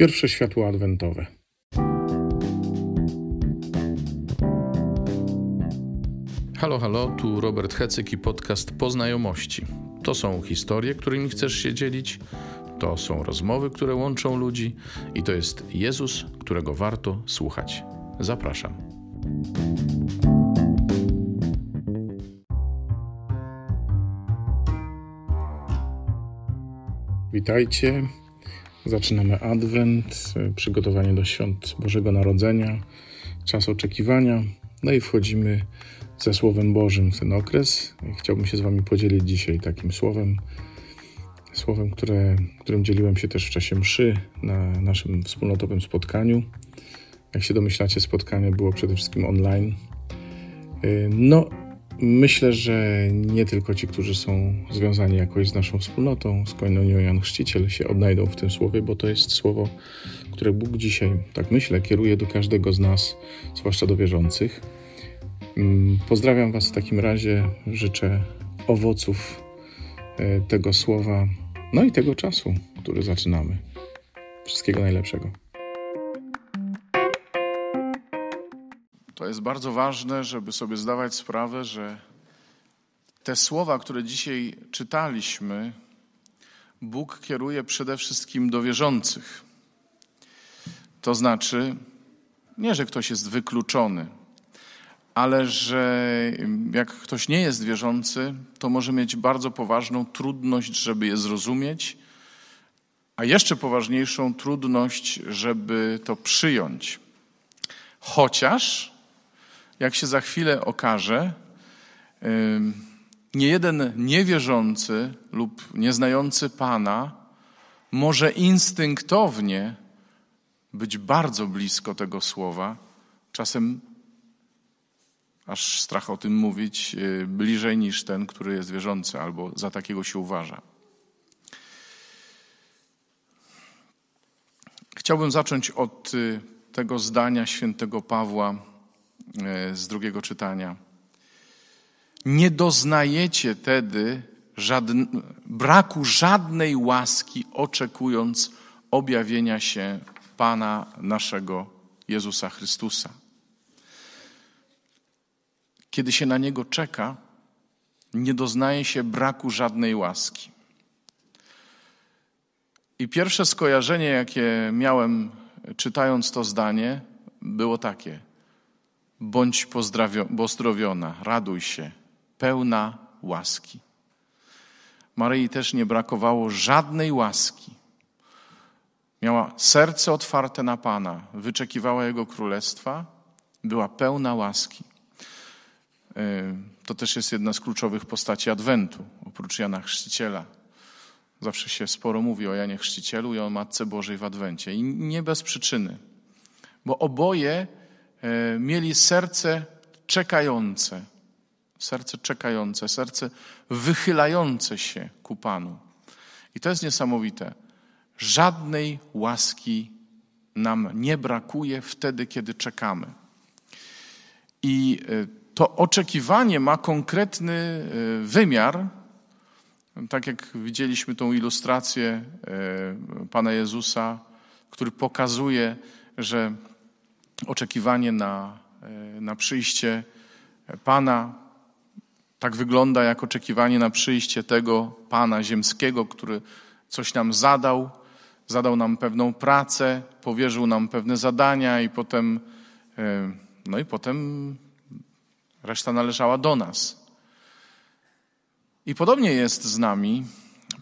Pierwsze światło adwentowe. Halo, halo, tu Robert Hecyk i podcast Poznajomości. To są historie, którymi chcesz się dzielić, to są rozmowy, które łączą ludzi i to jest Jezus, którego warto słuchać. Zapraszam. Witajcie. Zaczynamy Adwent, przygotowanie do świąt Bożego Narodzenia, czas oczekiwania. No i wchodzimy ze Słowem Bożym w ten okres. Chciałbym się z Wami podzielić dzisiaj takim słowem, słowem, które, którym dzieliłem się też w czasie mszy na naszym wspólnotowym spotkaniu. Jak się domyślacie, spotkanie było przede wszystkim online. No, Myślę, że nie tylko ci, którzy są związani jakoś z naszą wspólnotą, z Koinonią Jan Chrzciciel się odnajdą w tym słowie, bo to jest słowo, które Bóg dzisiaj, tak myślę, kieruje do każdego z nas, zwłaszcza do wierzących. Mm, pozdrawiam Was w takim razie, życzę owoców e, tego słowa, no i tego czasu, który zaczynamy. Wszystkiego najlepszego. To jest bardzo ważne, żeby sobie zdawać sprawę, że te słowa, które dzisiaj czytaliśmy, Bóg kieruje przede wszystkim do wierzących. To znaczy, nie, że ktoś jest wykluczony, ale że jak ktoś nie jest wierzący, to może mieć bardzo poważną trudność, żeby je zrozumieć, a jeszcze poważniejszą trudność, żeby to przyjąć. Chociaż jak się za chwilę okaże, nie jeden niewierzący lub nieznający Pana może instynktownie być bardzo blisko tego słowa, czasem aż strach o tym mówić, y, bliżej niż ten, który jest wierzący albo za takiego się uważa. Chciałbym zacząć od y, tego zdania świętego Pawła z drugiego czytania. Nie doznajecie tedy żadn, braku żadnej łaski, oczekując objawienia się Pana naszego Jezusa Chrystusa. Kiedy się na Niego czeka, nie doznaje się braku żadnej łaski. I pierwsze skojarzenie, jakie miałem czytając to zdanie, było takie – Bądź pozdrowiona, raduj się, pełna łaski. Maryi też nie brakowało żadnej łaski. Miała serce otwarte na Pana, wyczekiwała Jego królestwa, była pełna łaski. E, to też jest jedna z kluczowych postaci Adwentu, oprócz Jana Chrzciciela. Zawsze się sporo mówi o Janie Chrzcicielu i o Matce Bożej w Adwencie. I nie bez przyczyny, bo oboje mieli serce czekające, serce czekające, serce wychylające się ku Panu. I to jest niesamowite. Żadnej łaski nam nie brakuje wtedy, kiedy czekamy. I e, to oczekiwanie ma konkretny e, wymiar. Tak jak widzieliśmy tą ilustrację Pana Jezusa, który pokazuje, że oczekiwanie na, e, na przyjście Pana. Tak wygląda jak oczekiwanie na przyjście tego Pana ziemskiego, który coś nam zadał, zadał nam pewną pracę, powierzył nam pewne zadania i potem, e, no i potem reszta należała do nas. I podobnie jest z nami,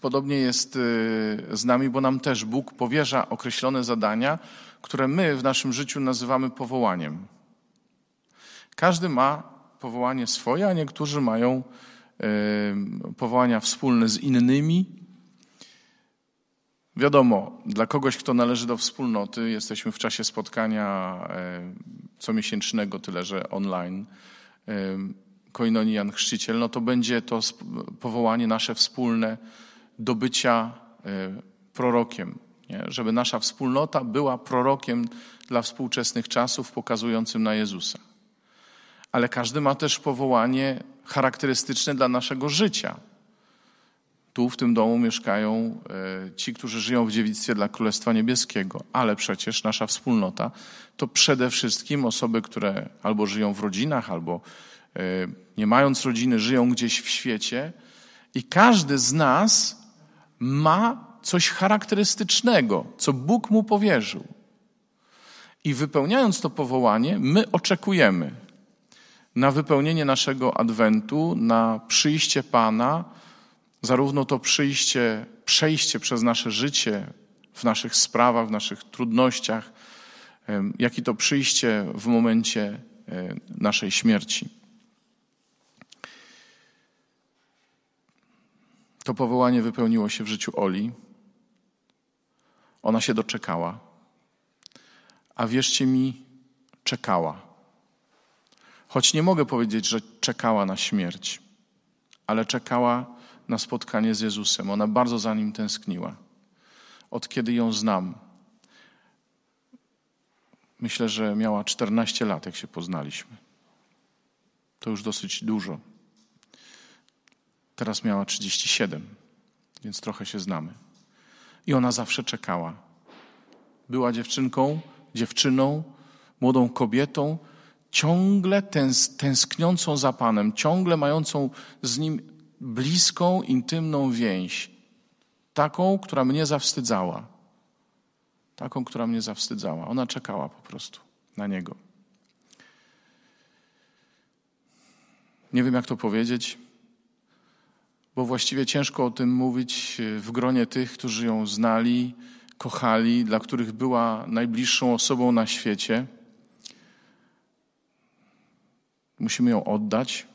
podobnie jest e, z nami, bo nam też Bóg powierza określone zadania, które my w naszym życiu nazywamy powołaniem. Każdy ma powołanie swoje, a niektórzy mają powołania wspólne z innymi. Wiadomo, dla kogoś, kto należy do wspólnoty, jesteśmy w czasie spotkania comiesięcznego, tyle że online, Koinonian Chrzciciel, no to będzie to powołanie nasze wspólne do bycia prorokiem, nie? żeby nasza wspólnota była prorokiem dla współczesnych czasów, pokazującym na Jezusa. Ale każdy ma też powołanie charakterystyczne dla naszego życia. Tu w tym domu mieszkają e, ci, którzy żyją w dziewictwie dla Królestwa Niebieskiego, ale przecież nasza wspólnota to przede wszystkim osoby, które albo żyją w rodzinach, albo e, nie mając rodziny, żyją gdzieś w świecie. I każdy z nas ma coś charakterystycznego, co Bóg mu powierzył. I wypełniając to powołanie, my oczekujemy na wypełnienie naszego adwentu, na przyjście Pana, zarówno to przyjście, przejście przez nasze życie w naszych sprawach, w naszych trudnościach, jak i to przyjście w momencie naszej śmierci. To powołanie wypełniło się w życiu Oli. Ona się doczekała. A wierzcie mi, czekała. Choć nie mogę powiedzieć, że czekała na śmierć, ale czekała na spotkanie z Jezusem. Ona bardzo za nim tęskniła. Od kiedy ją znam, myślę, że miała 14 lat, jak się poznaliśmy. To już dosyć dużo. Teraz miała 37, więc trochę się znamy. I ona zawsze czekała. Była dziewczynką, dziewczyną, młodą kobietą, ciągle tęs tęskniącą za Panem, ciągle mającą z Nim bliską, intymną więź. Taką, która mnie zawstydzała. Taką, która mnie zawstydzała. Ona czekała po prostu na Niego. Nie wiem, jak to powiedzieć, bo właściwie ciężko o tym mówić w gronie tych, którzy ją znali, kochali, dla których była najbliższą osobą na świecie. Musimy ją oddać,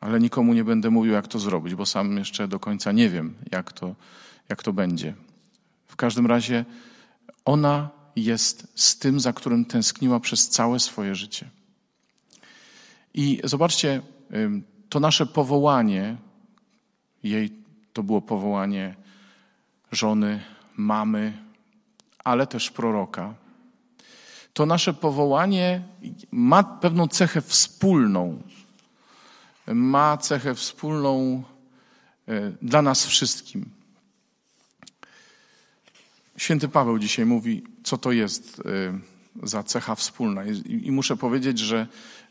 ale nikomu nie będę mówił, jak to zrobić, bo sam jeszcze do końca nie wiem, jak to, jak to będzie. W każdym razie ona jest z tym, za którym tęskniła przez całe swoje życie. I zobaczcie, to nasze powołanie, jej to było powołanie żony, mamy, ale też proroka. To nasze powołanie ma pewną cechę wspólną. Ma cechę wspólną e, dla nas wszystkim. Święty Paweł dzisiaj mówi, co to jest e, za cecha wspólna. I muszę powiedzieć, że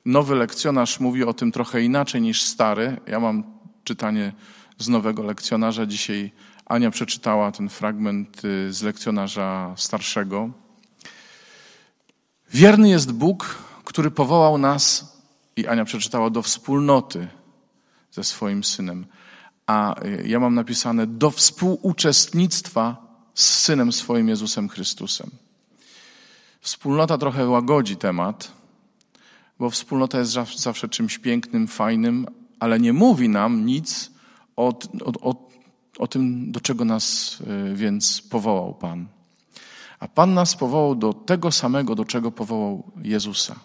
nowy lekcjonarz mówi o tym trochę inaczej niż stary. Ja mam czytanie z nowego lekcjonarza. Dzisiaj Ania przeczytała ten fragment y, z lekcjonarza starszego. Wierny jest Bóg, który powołał nas, i Ania przeczytała, do wspólnoty ze swoim synem. A y, ja mam napisane do współuczestnictwa z synem swoim Jezusem Chrystusem. Wspólnota trochę łagodzi temat, bo wspólnota jest zawsze czymś pięknym, fajnym, ale nie mówi nam nic o, o, o o tym, do czego nas e, więc powołał Pan. A Pan nas powołał do tego samego, do czego powołał Jezusa.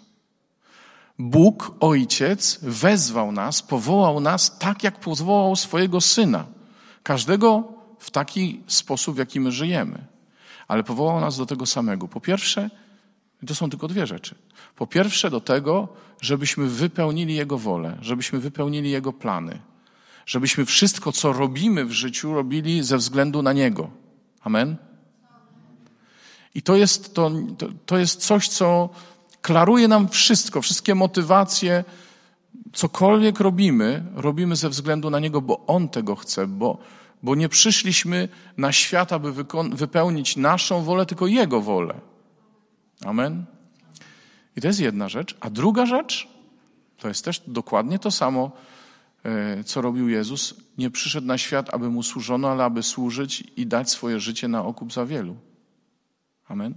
Bóg, Ojciec, wezwał nas, powołał nas tak, jak powołał swojego Syna. Każdego w taki sposób, w jaki my żyjemy. Ale powołał nas do tego samego. Po pierwsze, to są tylko dwie rzeczy. Po pierwsze, do tego, żebyśmy wypełnili Jego wolę, żebyśmy wypełnili Jego plany żebyśmy wszystko, co robimy w życiu, robili ze względu na Niego. Amen? I to jest, to, to jest coś, co klaruje nam wszystko, wszystkie motywacje, cokolwiek robimy, robimy ze względu na Niego, bo On tego chce, bo, bo nie przyszliśmy na świat, aby wypełnić naszą wolę, tylko Jego wolę. Amen? I to jest jedna rzecz. A druga rzecz, to jest też dokładnie to samo, E, co robił Jezus. Nie przyszedł na świat, aby mu służono, ale aby służyć i dać swoje życie na okup za wielu. Amen.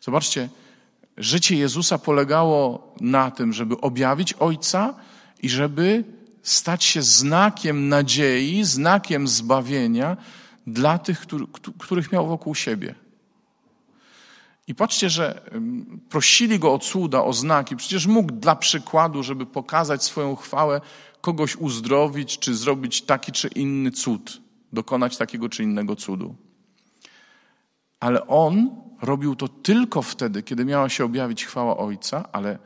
Zobaczcie, życie Jezusa polegało na tym, żeby objawić Ojca i żeby stać się znakiem nadziei, znakiem zbawienia dla tych, których miał wokół siebie. I patrzcie, że prosili go o cuda, o znaki. Przecież mógł dla przykładu, żeby pokazać swoją chwałę, kogoś uzdrowić, czy zrobić taki czy inny cud, dokonać takiego czy innego cudu. Ale on robił to tylko wtedy, kiedy miała się objawić chwała Ojca, ale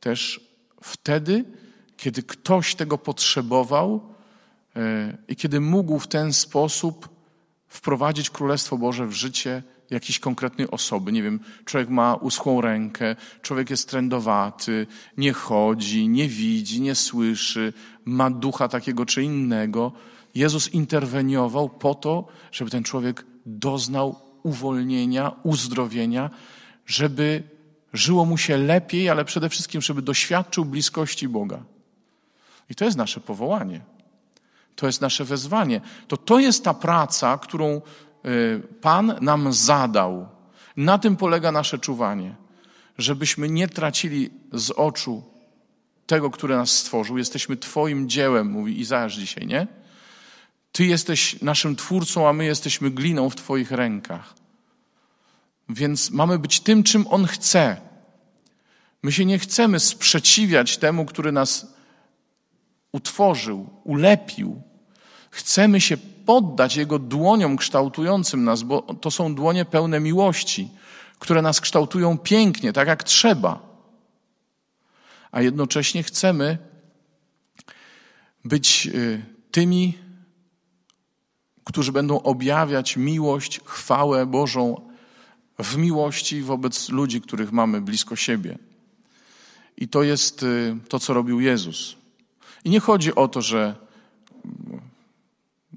też wtedy, kiedy ktoś tego potrzebował i kiedy mógł w ten sposób wprowadzić Królestwo Boże w życie jakiejś konkretnej osoby. Nie wiem, człowiek ma uschłą rękę, człowiek jest trędowaty, nie chodzi, nie widzi, nie słyszy, ma ducha takiego czy innego. Jezus interweniował po to, żeby ten człowiek doznał uwolnienia, uzdrowienia, żeby żyło mu się lepiej, ale przede wszystkim, żeby doświadczył bliskości Boga. I to jest nasze powołanie. To jest nasze wezwanie. To to jest ta praca, którą Pan nam zadał. Na tym polega nasze czuwanie. Żebyśmy nie tracili z oczu tego, który nas stworzył. Jesteśmy Twoim dziełem, mówi Izajasz dzisiaj, nie? Ty jesteś naszym twórcą, a my jesteśmy gliną w Twoich rękach. Więc mamy być tym, czym On chce. My się nie chcemy sprzeciwiać temu, który nas utworzył, ulepił. Chcemy się poddać Jego dłoniom kształtującym nas, bo to są dłonie pełne miłości, które nas kształtują pięknie, tak jak trzeba. A jednocześnie chcemy być y, tymi, którzy będą objawiać miłość, chwałę Bożą w miłości wobec ludzi, których mamy blisko siebie. I to jest y, to, co robił Jezus. I nie chodzi o to, że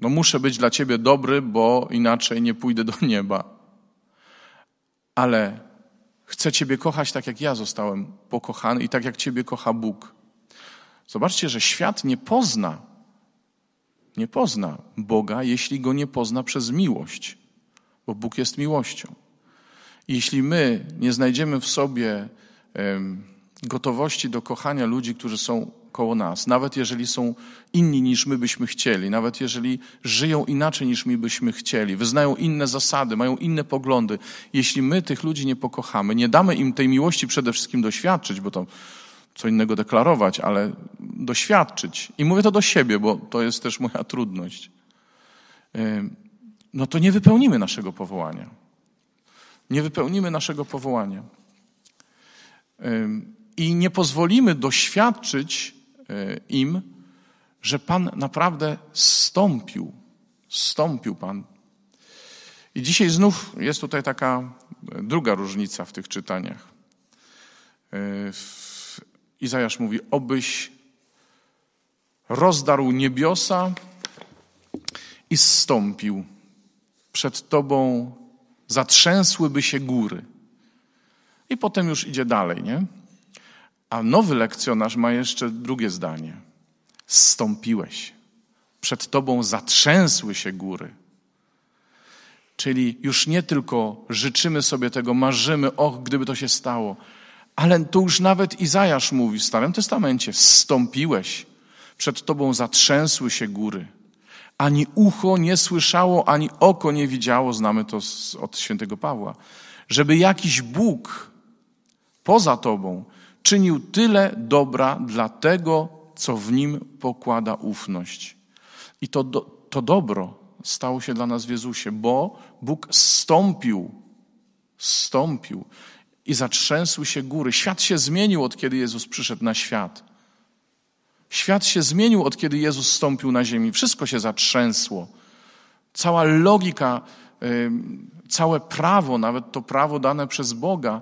no muszę być dla ciebie dobry, bo inaczej nie pójdę do nieba. Ale chcę ciebie kochać tak, jak ja zostałem pokochany i tak, jak ciebie kocha Bóg. Zobaczcie, że świat nie pozna, nie pozna Boga, jeśli go nie pozna przez miłość, bo Bóg jest miłością. Jeśli my nie znajdziemy w sobie gotowości do kochania ludzi, którzy są koło nas, nawet jeżeli są inni niż my byśmy chcieli, nawet jeżeli żyją inaczej niż my byśmy chcieli, wyznają inne zasady, mają inne poglądy, jeśli my tych ludzi nie pokochamy, nie damy im tej miłości przede wszystkim doświadczyć, bo to co innego deklarować, ale doświadczyć. I mówię to do siebie, bo to jest też moja trudność. No to nie wypełnimy naszego powołania. Nie wypełnimy naszego powołania. I nie pozwolimy doświadczyć E, im, że Pan naprawdę stąpił. Stąpił Pan. I dzisiaj znów jest tutaj taka druga różnica w tych czytaniach. E, Izajasz mówi, obyś rozdarł niebiosa i zstąpił. Przed Tobą zatrzęsłyby się góry. I potem już idzie dalej, nie? A nowy lekcjonarz ma jeszcze drugie zdanie. Zstąpiłeś. Przed tobą zatrzęsły się góry. Czyli już nie tylko życzymy sobie tego, marzymy, och, gdyby to się stało, ale tu już nawet Izajasz mówi w Starym Testamencie: Zstąpiłeś. Przed tobą zatrzęsły się góry. Ani ucho nie słyszało, ani oko nie widziało, znamy to od świętego Pawła, żeby jakiś Bóg poza tobą czynił tyle dobra dla tego, co w nim pokłada ufność. I to, do, to dobro stało się dla nas w Jezusie, bo Bóg stąpił, stąpił i zatrzęsły się góry. Świat się zmienił od kiedy Jezus przyszedł na świat. Świat się zmienił od kiedy Jezus stąpił na ziemi. Wszystko się zatrzęsło. Cała logika, całe prawo, nawet to prawo dane przez Boga,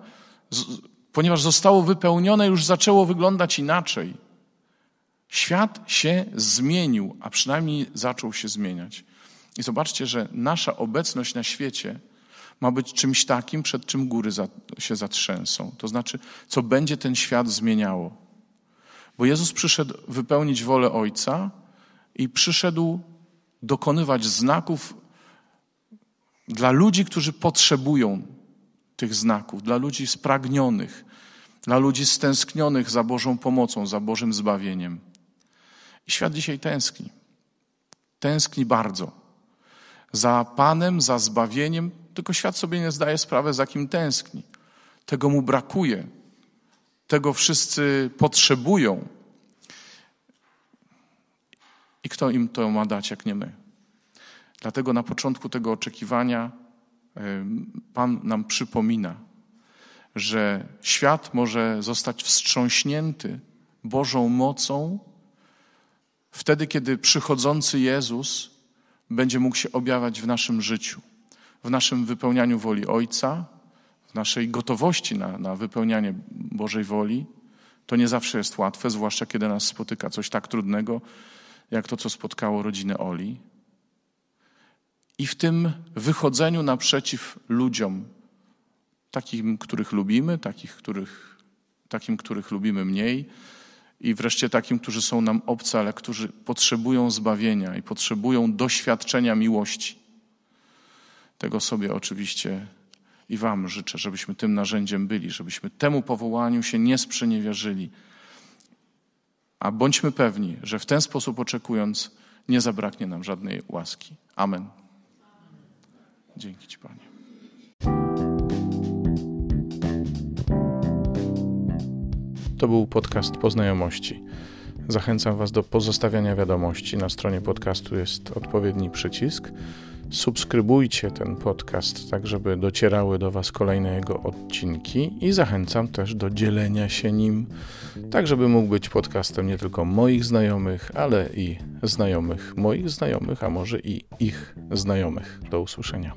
ponieważ zostało wypełnione, już zaczęło wyglądać inaczej. Świat się zmienił, a przynajmniej zaczął się zmieniać. I zobaczcie, że nasza obecność na świecie ma być czymś takim, przed czym góry się zatrzęsą. To znaczy, co będzie ten świat zmieniało. Bo Jezus przyszedł wypełnić wolę Ojca i przyszedł dokonywać znaków dla ludzi, którzy potrzebują tych znaków, dla ludzi spragnionych, dla ludzi stęsknionych za Bożą pomocą, za Bożym zbawieniem. I świat dzisiaj tęskni. Tęskni bardzo. Za Panem, za zbawieniem, tylko świat sobie nie zdaje sprawy, za kim tęskni. Tego mu brakuje. Tego wszyscy potrzebują. I kto im to ma dać, jak nie my? Dlatego na początku tego oczekiwania Pan nam przypomina, że świat może zostać wstrząśnięty Bożą mocą Wtedy, kiedy przychodzący Jezus będzie mógł się objawiać w naszym życiu, w naszym wypełnianiu woli Ojca, w naszej gotowości na, na wypełnianie Bożej woli. To nie zawsze jest łatwe, zwłaszcza kiedy nas spotyka coś tak trudnego, jak to, co spotkało rodzinę Oli. I w tym wychodzeniu naprzeciw ludziom, takim, których lubimy, takich, których, takim, których lubimy mniej, i wreszcie takim, którzy są nam obcy, ale którzy potrzebują zbawienia i potrzebują doświadczenia miłości. Tego sobie oczywiście i Wam życzę, żebyśmy tym narzędziem byli, żebyśmy temu powołaniu się nie sprzeniewierzyli. A bądźmy pewni, że w ten sposób oczekując, nie zabraknie nam żadnej łaski. Amen. Dzięki Ci, Panie. To był podcast Poznajomości. Zachęcam Was do pozostawiania wiadomości. Na stronie podcastu jest odpowiedni przycisk. Subskrybujcie ten podcast, tak żeby docierały do Was kolejne jego odcinki i zachęcam też do dzielenia się nim, tak żeby mógł być podcastem nie tylko moich znajomych, ale i znajomych moich znajomych, a może i ich znajomych. Do usłyszenia.